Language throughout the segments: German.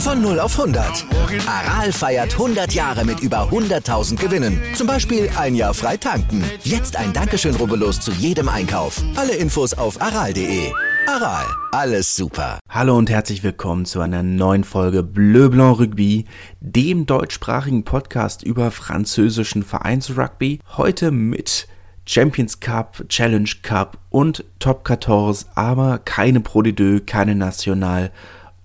Von 0 auf 100. Aral feiert 100 Jahre mit über 100.000 Gewinnen. Zum Beispiel ein Jahr frei tanken. Jetzt ein Dankeschön, rubbellos zu jedem Einkauf. Alle Infos auf aral.de. Aral, alles super. Hallo und herzlich willkommen zu einer neuen Folge Bleu Blanc Rugby, dem deutschsprachigen Podcast über französischen Vereinsrugby. Heute mit Champions Cup, Challenge Cup und Top 14, aber keine Pro de Deux, keine National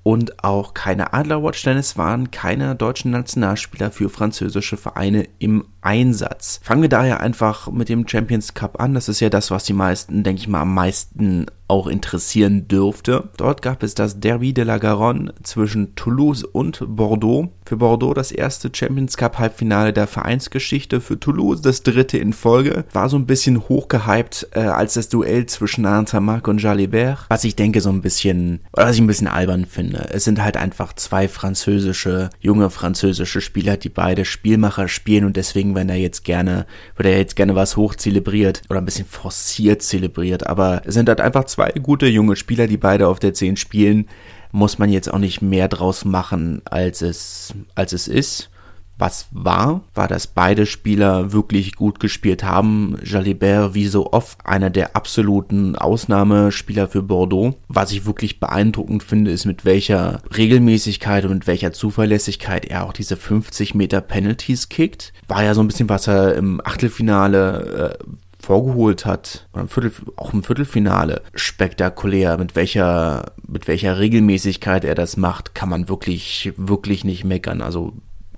und auch keine Adlerwatch, denn es waren keine deutschen Nationalspieler für französische Vereine im Einsatz. Fangen wir daher einfach mit dem Champions Cup an. Das ist ja das, was die meisten, denke ich mal, am meisten auch interessieren dürfte. Dort gab es das Derby de la Garonne zwischen Toulouse und Bordeaux. Für Bordeaux das erste Champions Cup Halbfinale der Vereinsgeschichte, für Toulouse das dritte in Folge. War so ein bisschen hochgehypt äh, als das Duell zwischen Arntamac und Jalibert, was ich denke so ein bisschen, was ich ein bisschen albern finde. Es sind halt einfach zwei französische, junge französische Spieler, die beide Spielmacher spielen und deswegen wenn er jetzt gerne, wird er jetzt gerne was hoch zelebriert oder ein bisschen forciert zelebriert, aber es sind halt einfach zwei gute junge Spieler, die beide auf der 10 spielen, muss man jetzt auch nicht mehr draus machen, als es, als es ist. Was war, war, dass beide Spieler wirklich gut gespielt haben. Jalibert wie so oft einer der absoluten Ausnahmespieler für Bordeaux. Was ich wirklich beeindruckend finde, ist mit welcher Regelmäßigkeit und mit welcher Zuverlässigkeit er auch diese 50 Meter Penalties kickt. War ja so ein bisschen, was er im Achtelfinale äh, vorgeholt hat, im Viertel, auch im Viertelfinale, spektakulär, mit welcher, mit welcher Regelmäßigkeit er das macht, kann man wirklich, wirklich nicht meckern. Also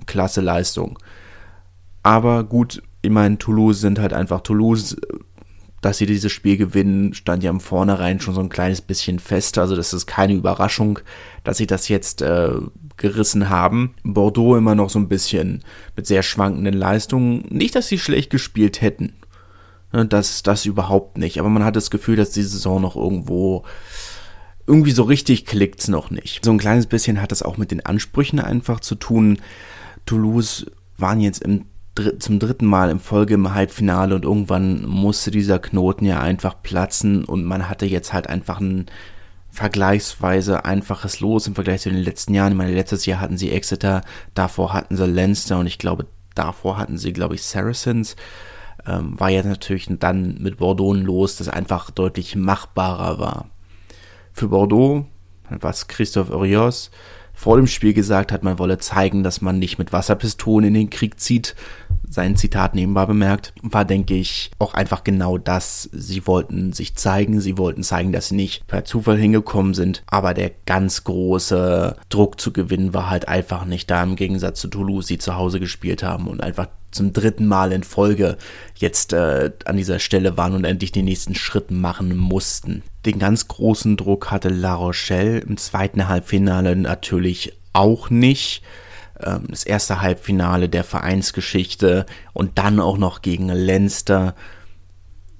klasse Leistung. Aber gut, ich meine, Toulouse sind halt einfach Toulouse. Dass sie dieses Spiel gewinnen, stand ja im Vornherein schon so ein kleines bisschen fest. Also das ist keine Überraschung, dass sie das jetzt äh, gerissen haben. Bordeaux immer noch so ein bisschen mit sehr schwankenden Leistungen. Nicht, dass sie schlecht gespielt hätten. Ne, das, das überhaupt nicht. Aber man hat das Gefühl, dass die Saison noch irgendwo irgendwie so richtig klickt's noch nicht. So ein kleines bisschen hat das auch mit den Ansprüchen einfach zu tun. Toulouse waren jetzt im, zum dritten Mal in Folge im Halbfinale und irgendwann musste dieser Knoten ja einfach platzen und man hatte jetzt halt einfach ein vergleichsweise einfaches Los im Vergleich zu den letzten Jahren. Ich meine, letztes Jahr hatten sie Exeter, davor hatten sie Leinster und ich glaube, davor hatten sie, glaube ich, Saracens. Ähm, war ja natürlich dann mit Bordeaux los, das einfach deutlich machbarer war. Für Bordeaux, was Christophe Urios, vor dem Spiel gesagt hat, man wolle zeigen, dass man nicht mit Wasserpistolen in den Krieg zieht. Sein Zitat nebenbei bemerkt, war, denke ich, auch einfach genau das. Sie wollten sich zeigen, sie wollten zeigen, dass sie nicht per Zufall hingekommen sind, aber der ganz große Druck zu gewinnen war halt einfach nicht da, im Gegensatz zu Toulouse, die zu Hause gespielt haben und einfach zum dritten Mal in Folge jetzt äh, an dieser Stelle waren und endlich den nächsten Schritt machen mussten. Den ganz großen Druck hatte La Rochelle im zweiten Halbfinale natürlich auch nicht. Ähm, das erste Halbfinale der Vereinsgeschichte und dann auch noch gegen Leinster,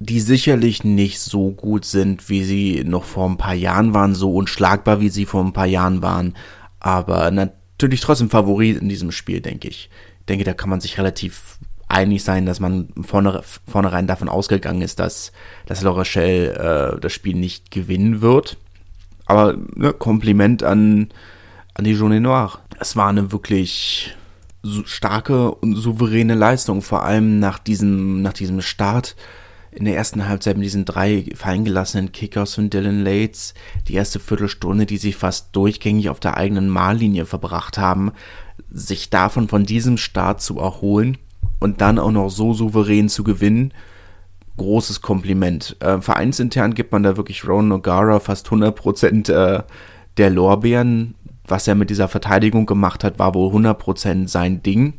die sicherlich nicht so gut sind, wie sie noch vor ein paar Jahren waren, so unschlagbar, wie sie vor ein paar Jahren waren, aber natürlich trotzdem Favorit in diesem Spiel, denke ich. Denke, da kann man sich relativ einig sein, dass man vorne, vornherein davon ausgegangen ist, dass, dass La Rochelle äh, das Spiel nicht gewinnen wird. Aber ne, Kompliment an, an die Jaune Noire. Es war eine wirklich starke und souveräne Leistung, vor allem nach diesem, nach diesem Start in der ersten Halbzeit mit diesen drei feingelassenen Kickers von Dylan Lates, die erste Viertelstunde, die sie fast durchgängig auf der eigenen Mahllinie verbracht haben, sich davon von diesem Start zu erholen und dann auch noch so souverän zu gewinnen, großes Kompliment. Äh, vereinsintern gibt man da wirklich Ron O'Gara fast 100% äh, der Lorbeeren. Was er mit dieser Verteidigung gemacht hat, war wohl 100% sein Ding.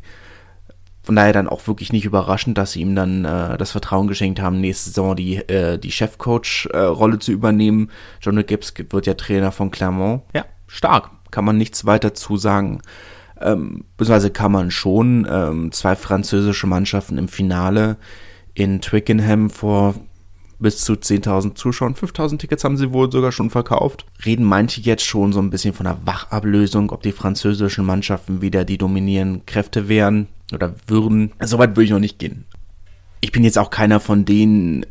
Von daher dann auch wirklich nicht überraschend, dass sie ihm dann äh, das Vertrauen geschenkt haben, nächste Saison die, äh, die Chefcoach-Rolle äh, zu übernehmen. John Gibbs wird ja Trainer von Clermont. Ja, stark. Kann man nichts weiter zu sagen. Ähm, beziehungsweise kann man schon ähm, zwei französische Mannschaften im Finale in Twickenham vor bis zu 10.000 Zuschauern. 5.000 Tickets haben sie wohl sogar schon verkauft. Reden manche jetzt schon so ein bisschen von einer Wachablösung, ob die französischen Mannschaften wieder die dominierenden Kräfte wären oder würden. Soweit würde ich noch nicht gehen. Ich bin jetzt auch keiner von denen,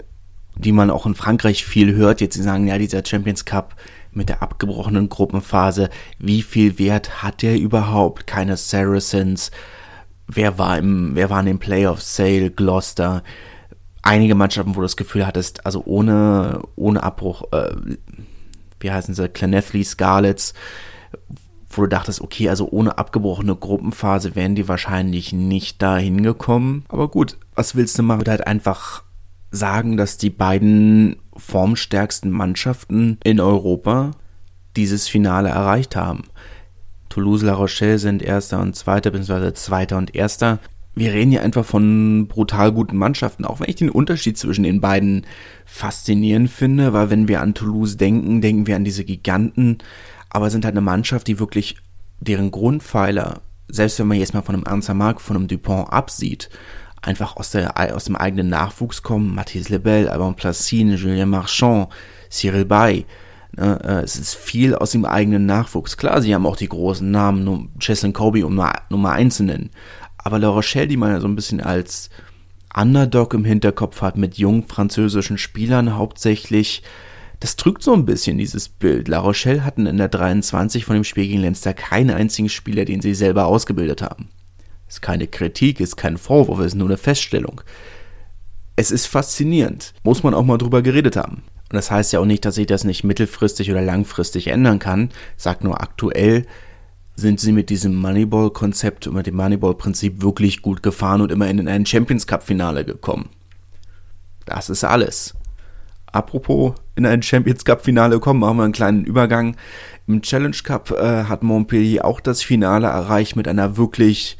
die man auch in Frankreich viel hört, jetzt die sagen, ja, dieser Champions Cup mit der abgebrochenen Gruppenphase, wie viel Wert hat der überhaupt? Keine Saracens. Wer war im, wer war in den Playoffs? Sale, Gloucester. Einige Mannschaften, wo du das Gefühl hattest, also ohne, ohne Abbruch, äh, wie heißen sie, Clanethley, Scarlets, wo du dachtest, okay, also ohne abgebrochene Gruppenphase wären die wahrscheinlich nicht da hingekommen. Aber gut, was willst du machen? Wird halt einfach sagen, dass die beiden formstärksten Mannschaften in Europa dieses Finale erreicht haben. Toulouse, La Rochelle sind Erster und Zweiter, beziehungsweise Zweiter und Erster. Wir reden hier einfach von brutal guten Mannschaften, auch wenn ich den Unterschied zwischen den beiden faszinierend finde, weil wenn wir an Toulouse denken, denken wir an diese Giganten, aber sind halt eine Mannschaft, die wirklich deren Grundpfeiler, selbst wenn man jetzt mal von einem Ernst Mark, von einem Dupont absieht, einfach aus, der, aus dem eigenen Nachwuchs kommen. Mathis Lebel, Alban Placine, Julien Marchand, Cyril Bay. Ne, äh, es ist viel aus dem eigenen Nachwuchs. Klar, sie haben auch die großen Namen, Cheslin Kobe, um Nummer 1 zu nennen. Aber La Rochelle, die man ja so ein bisschen als Underdog im Hinterkopf hat, mit jungen französischen Spielern hauptsächlich, das drückt so ein bisschen dieses Bild. La Rochelle hatten in der 23 von dem Spiel gegen Leinster keinen einzigen Spieler, den sie selber ausgebildet haben. Ist keine Kritik, ist kein Vorwurf, ist nur eine Feststellung. Es ist faszinierend. Muss man auch mal drüber geredet haben. Und das heißt ja auch nicht, dass sich das nicht mittelfristig oder langfristig ändern kann. Sagt nur aktuell sind sie mit diesem Moneyball-Konzept und mit dem Moneyball-Prinzip wirklich gut gefahren und immerhin in ein Champions Cup-Finale gekommen. Das ist alles. Apropos in ein Champions Cup-Finale kommen, machen wir einen kleinen Übergang. Im Challenge Cup äh, hat Montpellier auch das Finale erreicht mit einer wirklich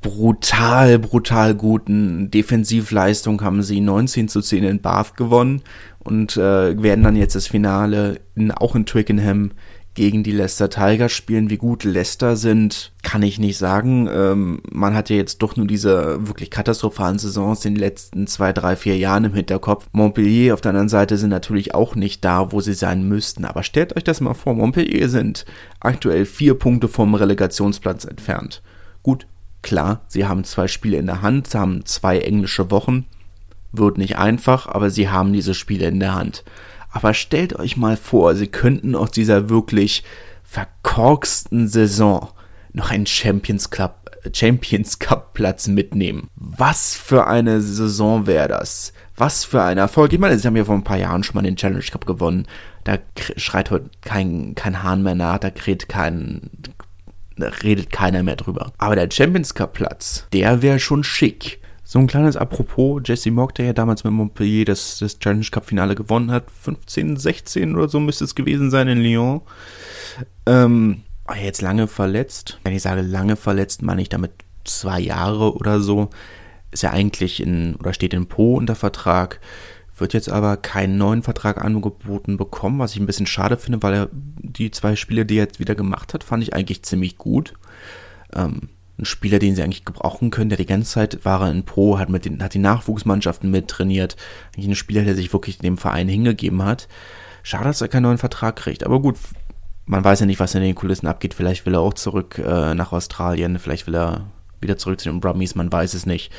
brutal, brutal guten Defensivleistung haben sie 19 zu 10 in Bath gewonnen und äh, werden dann jetzt das Finale in, auch in Twickenham gegen die Leicester Tigers spielen. Wie gut Leicester sind, kann ich nicht sagen. Ähm, man hat ja jetzt doch nur diese wirklich katastrophalen Saisons in den letzten zwei, drei, vier Jahren im Hinterkopf. Montpellier auf der anderen Seite sind natürlich auch nicht da, wo sie sein müssten. Aber stellt euch das mal vor, Montpellier sind aktuell vier Punkte vom Relegationsplatz entfernt. Gut, Klar, sie haben zwei Spiele in der Hand, sie haben zwei englische Wochen. Wird nicht einfach, aber sie haben diese Spiele in der Hand. Aber stellt euch mal vor, sie könnten aus dieser wirklich verkorksten Saison noch einen Champions Cup, Champions Cup Platz mitnehmen. Was für eine Saison wäre das? Was für ein Erfolg. Ich meine, sie haben ja vor ein paar Jahren schon mal den Challenge Cup gewonnen. Da schreit heute kein, kein Hahn mehr nach, da kräht kein, da redet keiner mehr drüber. Aber der Champions Cup Platz, der wäre schon schick. So ein kleines Apropos, Jesse Mock, der ja damals mit Montpellier das, das Challenge Cup Finale gewonnen hat, 15, 16 oder so müsste es gewesen sein in Lyon. Ähm, jetzt lange verletzt. Wenn ich sage lange verletzt, meine ich damit zwei Jahre oder so. Ist ja eigentlich in, oder steht in Po unter Vertrag wird jetzt aber keinen neuen Vertrag angeboten bekommen, was ich ein bisschen schade finde, weil er die zwei Spiele, die er jetzt wieder gemacht hat, fand ich eigentlich ziemlich gut. Ähm, ein Spieler, den sie eigentlich gebrauchen können, der die ganze Zeit war er in Pro, hat mit den, hat die Nachwuchsmannschaften mittrainiert. Eigentlich ein Spieler, der sich wirklich dem Verein hingegeben hat. Schade, dass er keinen neuen Vertrag kriegt. Aber gut, man weiß ja nicht, was in den Kulissen abgeht. Vielleicht will er auch zurück äh, nach Australien, vielleicht will er wieder zurück zu den Brummies, man weiß es nicht.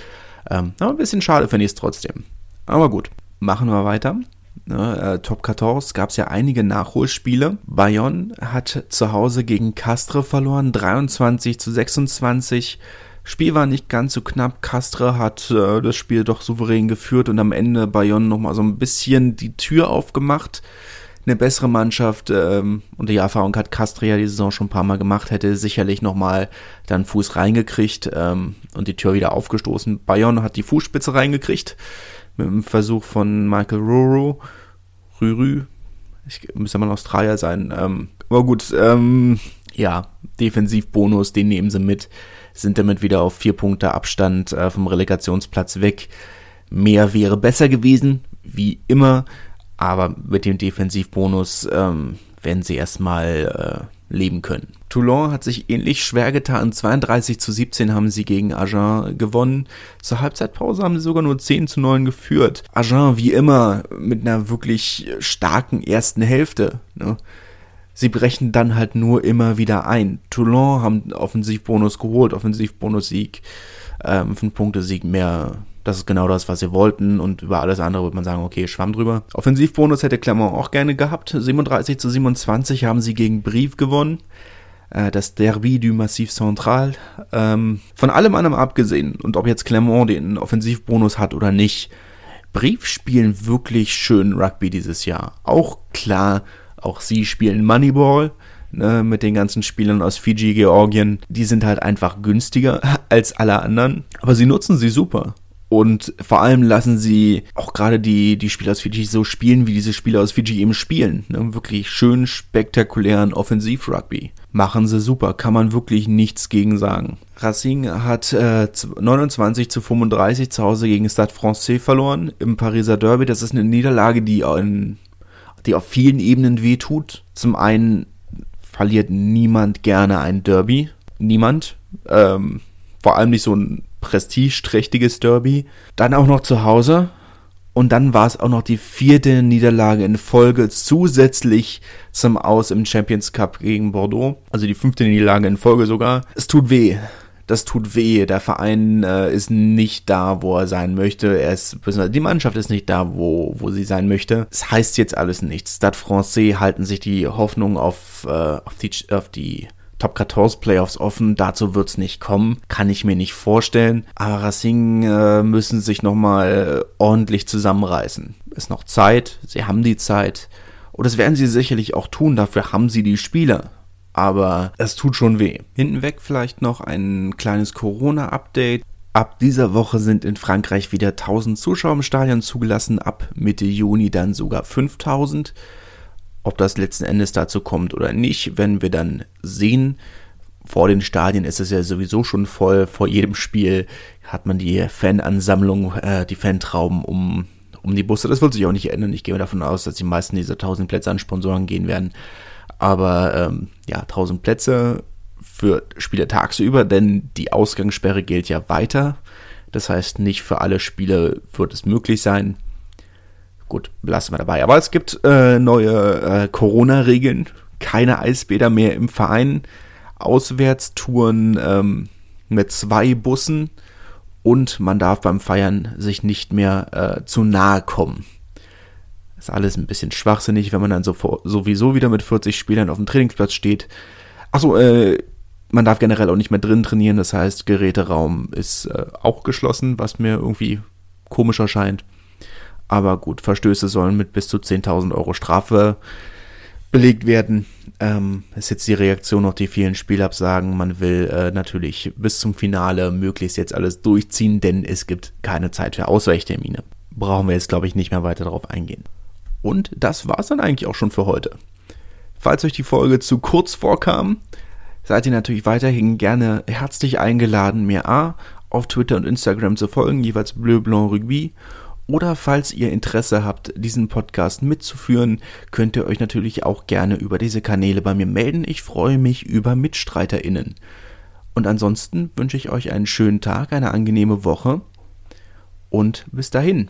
Ähm, aber ein bisschen schade finde ich es trotzdem. Aber gut. Machen wir weiter. Ne, äh, Top 14 gab es ja einige Nachholspiele. Bayonne hat zu Hause gegen Castre verloren, 23 zu 26. Spiel war nicht ganz so knapp. Castre hat äh, das Spiel doch souverän geführt und am Ende Bayonne nochmal so ein bisschen die Tür aufgemacht. Eine bessere Mannschaft ähm, und die Erfahrung hat Castre ja die Saison schon ein paar Mal gemacht, hätte sicherlich nochmal dann Fuß reingekriegt ähm, und die Tür wieder aufgestoßen. Bayonne hat die Fußspitze reingekriegt mit dem Versuch von Michael Ruru, Rürü, ich müsste mal Australier sein, ähm, aber gut, ähm, ja, Defensivbonus, den nehmen sie mit, sind damit wieder auf vier Punkte Abstand äh, vom Relegationsplatz weg. Mehr wäre besser gewesen, wie immer, aber mit dem Defensivbonus ähm, werden sie erstmal leben können. Toulon hat sich ähnlich schwer getan. 32 zu 17 haben sie gegen Agen gewonnen. Zur Halbzeitpause haben sie sogar nur 10 zu 9 geführt. Agen wie immer mit einer wirklich starken ersten Hälfte. Ne? Sie brechen dann halt nur immer wieder ein. Toulon haben Offensivbonus geholt, Offensivbonus-Sieg, ähm, 5 Punkte Sieg mehr das ist genau das, was sie wollten und über alles andere würde man sagen, okay, schwamm drüber. Offensivbonus hätte Clermont auch gerne gehabt. 37 zu 27 haben sie gegen Brief gewonnen. Äh, das Derby du Massif Central. Ähm, von allem anderen abgesehen, und ob jetzt Clermont den Offensivbonus hat oder nicht, Brief spielen wirklich schön Rugby dieses Jahr. Auch klar, auch sie spielen Moneyball ne, mit den ganzen Spielern aus Fiji, Georgien. Die sind halt einfach günstiger als alle anderen, aber sie nutzen sie super. Und vor allem lassen sie auch gerade die, die Spieler aus Fiji so spielen, wie diese Spieler aus Fiji eben spielen. Ne? Wirklich schön spektakulären Offensiv-Rugby. Machen sie super, kann man wirklich nichts gegen sagen. Racing hat äh, 29 zu 35 zu Hause gegen Stade Francais verloren im Pariser Derby. Das ist eine Niederlage, die, in, die auf vielen Ebenen wehtut. Zum einen verliert niemand gerne ein Derby. Niemand. Ähm, vor allem nicht so ein prestigeträchtiges Derby. Dann auch noch zu Hause. Und dann war es auch noch die vierte Niederlage in Folge zusätzlich zum Aus im Champions Cup gegen Bordeaux. Also die fünfte Niederlage in Folge sogar. Es tut weh. Das tut weh. Der Verein äh, ist nicht da, wo er sein möchte. Er ist, die Mannschaft ist nicht da, wo, wo sie sein möchte. Es das heißt jetzt alles nichts. Stade Francais halten sich die Hoffnung auf, äh, auf die, auf die Top 14 Playoffs offen. Dazu wird's nicht kommen. Kann ich mir nicht vorstellen. Aber Racing äh, müssen sich nochmal ordentlich zusammenreißen. Ist noch Zeit. Sie haben die Zeit. Und das werden sie sicherlich auch tun. Dafür haben sie die Spieler. Aber es tut schon weh. Hintenweg vielleicht noch ein kleines Corona-Update. Ab dieser Woche sind in Frankreich wieder 1000 Zuschauer im Stadion zugelassen. Ab Mitte Juni dann sogar 5000. Ob das letzten Endes dazu kommt oder nicht, werden wir dann sehen. Vor den Stadien ist es ja sowieso schon voll. Vor jedem Spiel hat man die Fanansammlung, äh, die Fantrauben um, um die Busse. Das wird sich auch nicht ändern. Ich gehe davon aus, dass die meisten dieser 1000 Plätze an Sponsoren gehen werden. Aber ähm, ja, 1000 Plätze für Spiele tagsüber, denn die Ausgangssperre gilt ja weiter. Das heißt, nicht für alle Spiele wird es möglich sein. Gut, lassen wir dabei. Aber es gibt äh, neue äh, Corona-Regeln. Keine Eisbäder mehr im Verein. Auswärtstouren ähm, mit zwei Bussen. Und man darf beim Feiern sich nicht mehr äh, zu nahe kommen. Ist alles ein bisschen schwachsinnig, wenn man dann sowieso wieder mit 40 Spielern auf dem Trainingsplatz steht. Achso, äh, man darf generell auch nicht mehr drin trainieren. Das heißt, Geräteraum ist äh, auch geschlossen, was mir irgendwie komisch erscheint. Aber gut, Verstöße sollen mit bis zu 10.000 Euro Strafe belegt werden. Ähm, ist jetzt die Reaktion auf die vielen Spielabsagen. Man will äh, natürlich bis zum Finale möglichst jetzt alles durchziehen, denn es gibt keine Zeit für Ausweichtermine. Brauchen wir jetzt, glaube ich, nicht mehr weiter darauf eingehen. Und das war es dann eigentlich auch schon für heute. Falls euch die Folge zu kurz vorkam, seid ihr natürlich weiterhin gerne herzlich eingeladen, mir A auf Twitter und Instagram zu folgen, jeweils Bleu Blanc Rugby oder falls ihr Interesse habt, diesen Podcast mitzuführen, könnt ihr euch natürlich auch gerne über diese Kanäle bei mir melden. Ich freue mich über MitstreiterInnen. Und ansonsten wünsche ich euch einen schönen Tag, eine angenehme Woche und bis dahin.